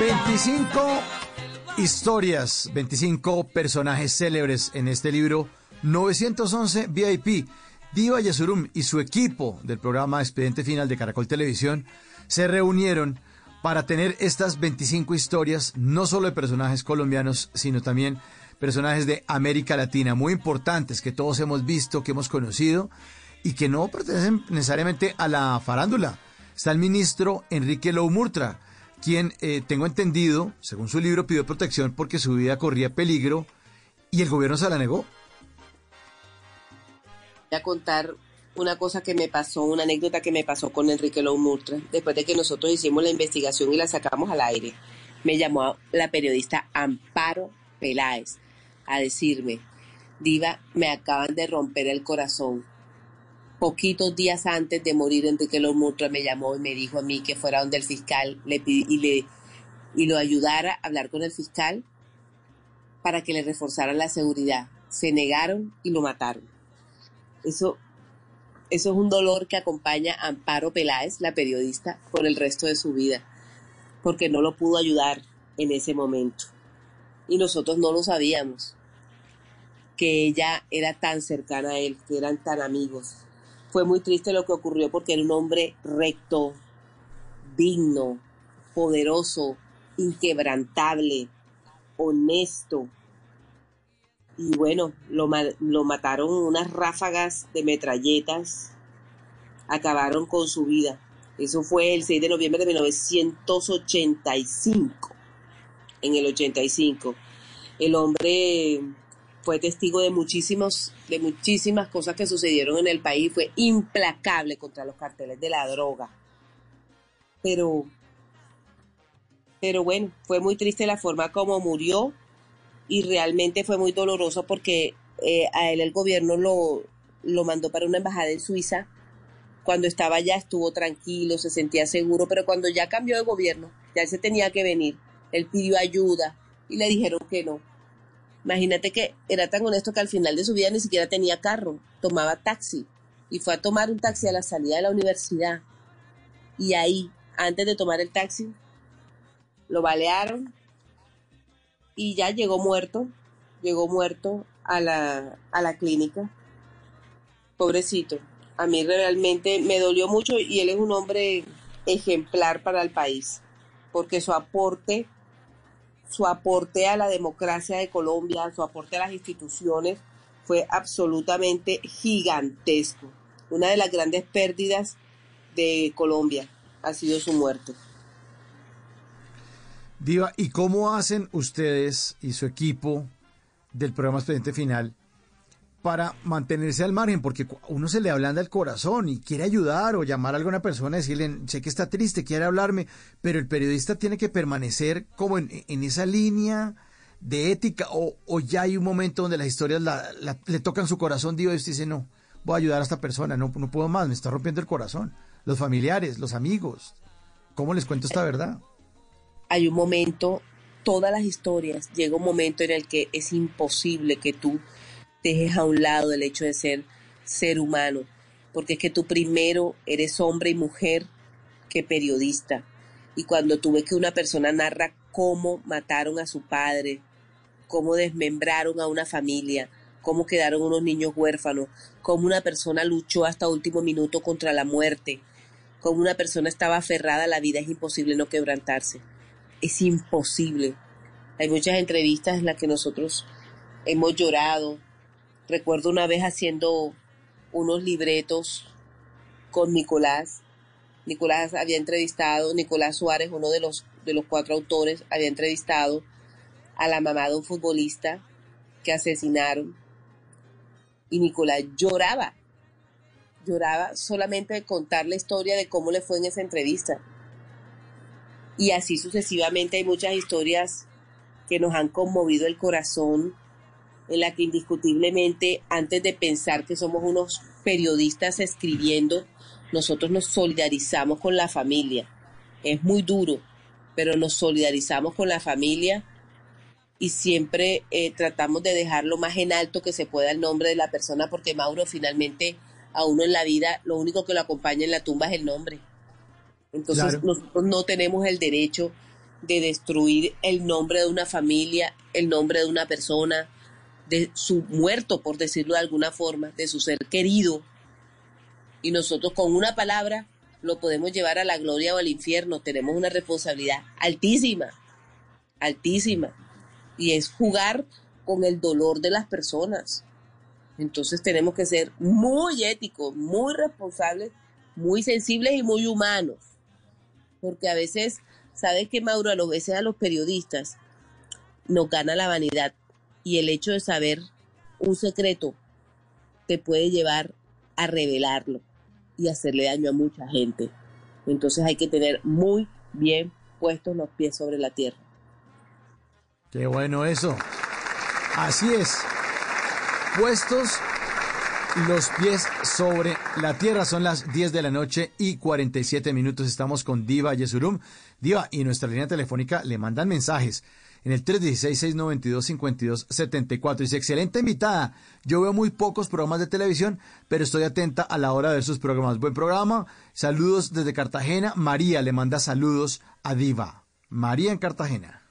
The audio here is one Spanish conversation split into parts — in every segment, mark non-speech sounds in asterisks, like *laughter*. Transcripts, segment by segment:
25 historias, 25 personajes célebres en este libro 911 VIP. Diva Yasurum y su equipo del programa Expediente Final de Caracol Televisión se reunieron para tener estas 25 historias, no solo de personajes colombianos, sino también personajes de América Latina, muy importantes que todos hemos visto, que hemos conocido y que no pertenecen necesariamente a la farándula. Está el ministro Enrique Lou Murtra, quien eh, tengo entendido, según su libro, pidió protección porque su vida corría peligro y el gobierno se la negó. Voy a contar una cosa que me pasó, una anécdota que me pasó con Enrique Lou Murtra, después de que nosotros hicimos la investigación y la sacamos al aire. Me llamó la periodista Amparo Peláez a decirme, Diva, me acaban de romper el corazón. Poquitos días antes de morir, Enrique Lou Murtra me llamó y me dijo a mí que fuera donde el fiscal le y, le, y lo ayudara a hablar con el fiscal para que le reforzaran la seguridad. Se negaron y lo mataron. Eso eso es un dolor que acompaña a Amparo Peláez, la periodista, por el resto de su vida, porque no lo pudo ayudar en ese momento. Y nosotros no lo sabíamos, que ella era tan cercana a él, que eran tan amigos. Fue muy triste lo que ocurrió porque era un hombre recto, digno, poderoso, inquebrantable, honesto, y bueno, lo, lo mataron unas ráfagas de metralletas, acabaron con su vida. Eso fue el 6 de noviembre de 1985. En el 85. El hombre fue testigo de muchísimos, de muchísimas cosas que sucedieron en el país. Fue implacable contra los carteles de la droga. Pero, pero bueno, fue muy triste la forma como murió y realmente fue muy doloroso porque eh, a él el gobierno lo, lo mandó para una embajada en Suiza. Cuando estaba allá estuvo tranquilo, se sentía seguro, pero cuando ya cambió de gobierno, ya él se tenía que venir. Él pidió ayuda y le dijeron que no. Imagínate que era tan honesto que al final de su vida ni siquiera tenía carro, tomaba taxi y fue a tomar un taxi a la salida de la universidad. Y ahí, antes de tomar el taxi, lo balearon, y ya llegó muerto, llegó muerto a la, a la clínica. Pobrecito, a mí realmente me dolió mucho y él es un hombre ejemplar para el país, porque su aporte, su aporte a la democracia de Colombia, su aporte a las instituciones fue absolutamente gigantesco. Una de las grandes pérdidas de Colombia ha sido su muerte. Diva, ¿y cómo hacen ustedes y su equipo del programa Expediente Final para mantenerse al margen? Porque uno se le ablanda el corazón y quiere ayudar o llamar a alguna persona decirle, sé que está triste, quiere hablarme, pero el periodista tiene que permanecer como en, esa línea de ética o, ya hay un momento donde las historias le tocan su corazón, Diva, y usted dice, no, voy a ayudar a esta persona, no, no puedo más, me está rompiendo el corazón. Los familiares, los amigos, ¿cómo les cuento esta verdad? hay un momento, todas las historias, llega un momento en el que es imposible que tú dejes a un lado el hecho de ser ser humano, porque es que tú primero eres hombre y mujer que periodista. Y cuando tú ves que una persona narra cómo mataron a su padre, cómo desmembraron a una familia, cómo quedaron unos niños huérfanos, cómo una persona luchó hasta último minuto contra la muerte, cómo una persona estaba aferrada a la vida, es imposible no quebrantarse es imposible. Hay muchas entrevistas en las que nosotros hemos llorado. Recuerdo una vez haciendo unos libretos con Nicolás. Nicolás había entrevistado, Nicolás Suárez, uno de los, de los cuatro autores, había entrevistado a la mamá de un futbolista que asesinaron. Y Nicolás lloraba, lloraba solamente de contar la historia de cómo le fue en esa entrevista Y así sucesivamente hay muchas historias que nos han conmovido el corazón, en la que indiscutiblemente antes de pensar que somos unos periodistas escribiendo, nosotros nos solidarizamos con la familia. Es muy duro, pero nos solidarizamos con la familia y siempre eh, tratamos de dejar lo más en alto que se pueda el nombre de la persona, porque Mauro finalmente a uno en la vida lo único que lo acompaña en la tumba es el nombre. Entonces nosotros no tenemos el derecho de destruir el nombre de una familia, el nombre de una persona, de su muerto, por decirlo de alguna forma, de su ser querido. Y nosotros con una palabra lo podemos llevar a la gloria o al infierno. Tenemos una responsabilidad altísima, altísima. Y es jugar con el dolor de las personas. Entonces tenemos que ser muy éticos, muy responsables, muy sensibles y muy humanos. Porque a veces, ¿sabes que Mauro? A veces a los periodistas nos gana la vanidad y el hecho de saber un secreto te puede llevar a revelarlo y hacerle daño a mucha gente. Entonces hay que tener muy bien puestos los pies sobre la tierra. Qué bueno eso. Así es. Puestos los pies sobre la tierra. Son las 10 de la noche y 47 minutos. Estamos con Diva Yesurum. Diva, y nuestra línea telefónica le mandan mensajes en el 316-692-5274. Dice, excelente invitada. Yo veo muy pocos programas de televisión, pero estoy atenta a la hora de sus programas. Buen programa. Saludos desde Cartagena. María le manda saludos a Diva. María en Cartagena.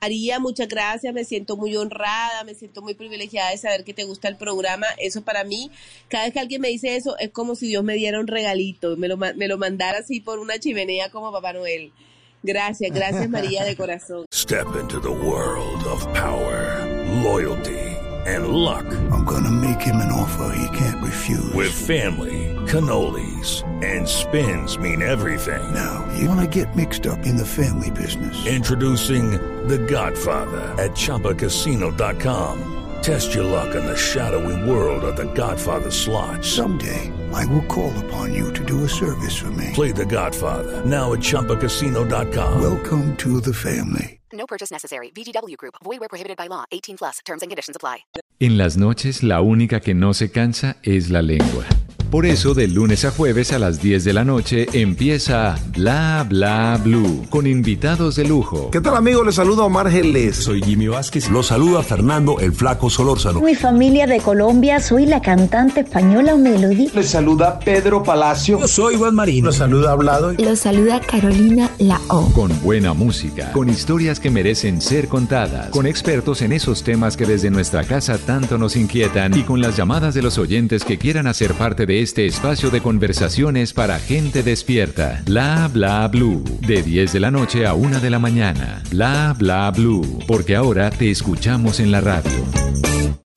María, muchas gracias, me siento muy honrada, me siento muy privilegiada de saber que te gusta el programa. Eso para mí, cada vez que alguien me dice eso, es como si Dios me diera un regalito, me lo, me lo mandara así por una chimenea como Papá Noel. Gracias, gracias María de corazón. *laughs* Step into the world of power, loyalty and luck. I'm gonna make him an offer he can't refuse. With family, cannolis and spins mean everything. Now, you wanna get mixed up in the family business. Introducing The Godfather at chapacasino.com. Test your luck in the shadowy world of The Godfather slot. Someday, I will call upon you to do a service for me. Play The Godfather now at chapacasino.com. Welcome to the family. No purchase necessary. VGW Group. Void where prohibited by law. 18 plus. Terms and conditions apply. En las noches, la única que no se cansa es la lengua. Por eso, de lunes a jueves a las 10 de la noche empieza Bla Bla Blue con invitados de lujo. ¿Qué tal, amigos? Les saluda Omar Geles. Soy Jimmy Vázquez. Los saluda Fernando el Flaco Solórzano. Mi familia de Colombia, soy la cantante española Melody. Les saluda Pedro Palacio. Yo soy Juan Marino. Los saluda Hablado. Los saluda Carolina La O. Con buena música, con historias que merecen ser contadas, con expertos en esos temas que desde nuestra casa tanto nos inquietan y con las llamadas de los oyentes que quieran hacer parte de este espacio de conversaciones para gente despierta. Bla bla blue. De 10 de la noche a 1 de la mañana. Bla bla blue. Porque ahora te escuchamos en la radio.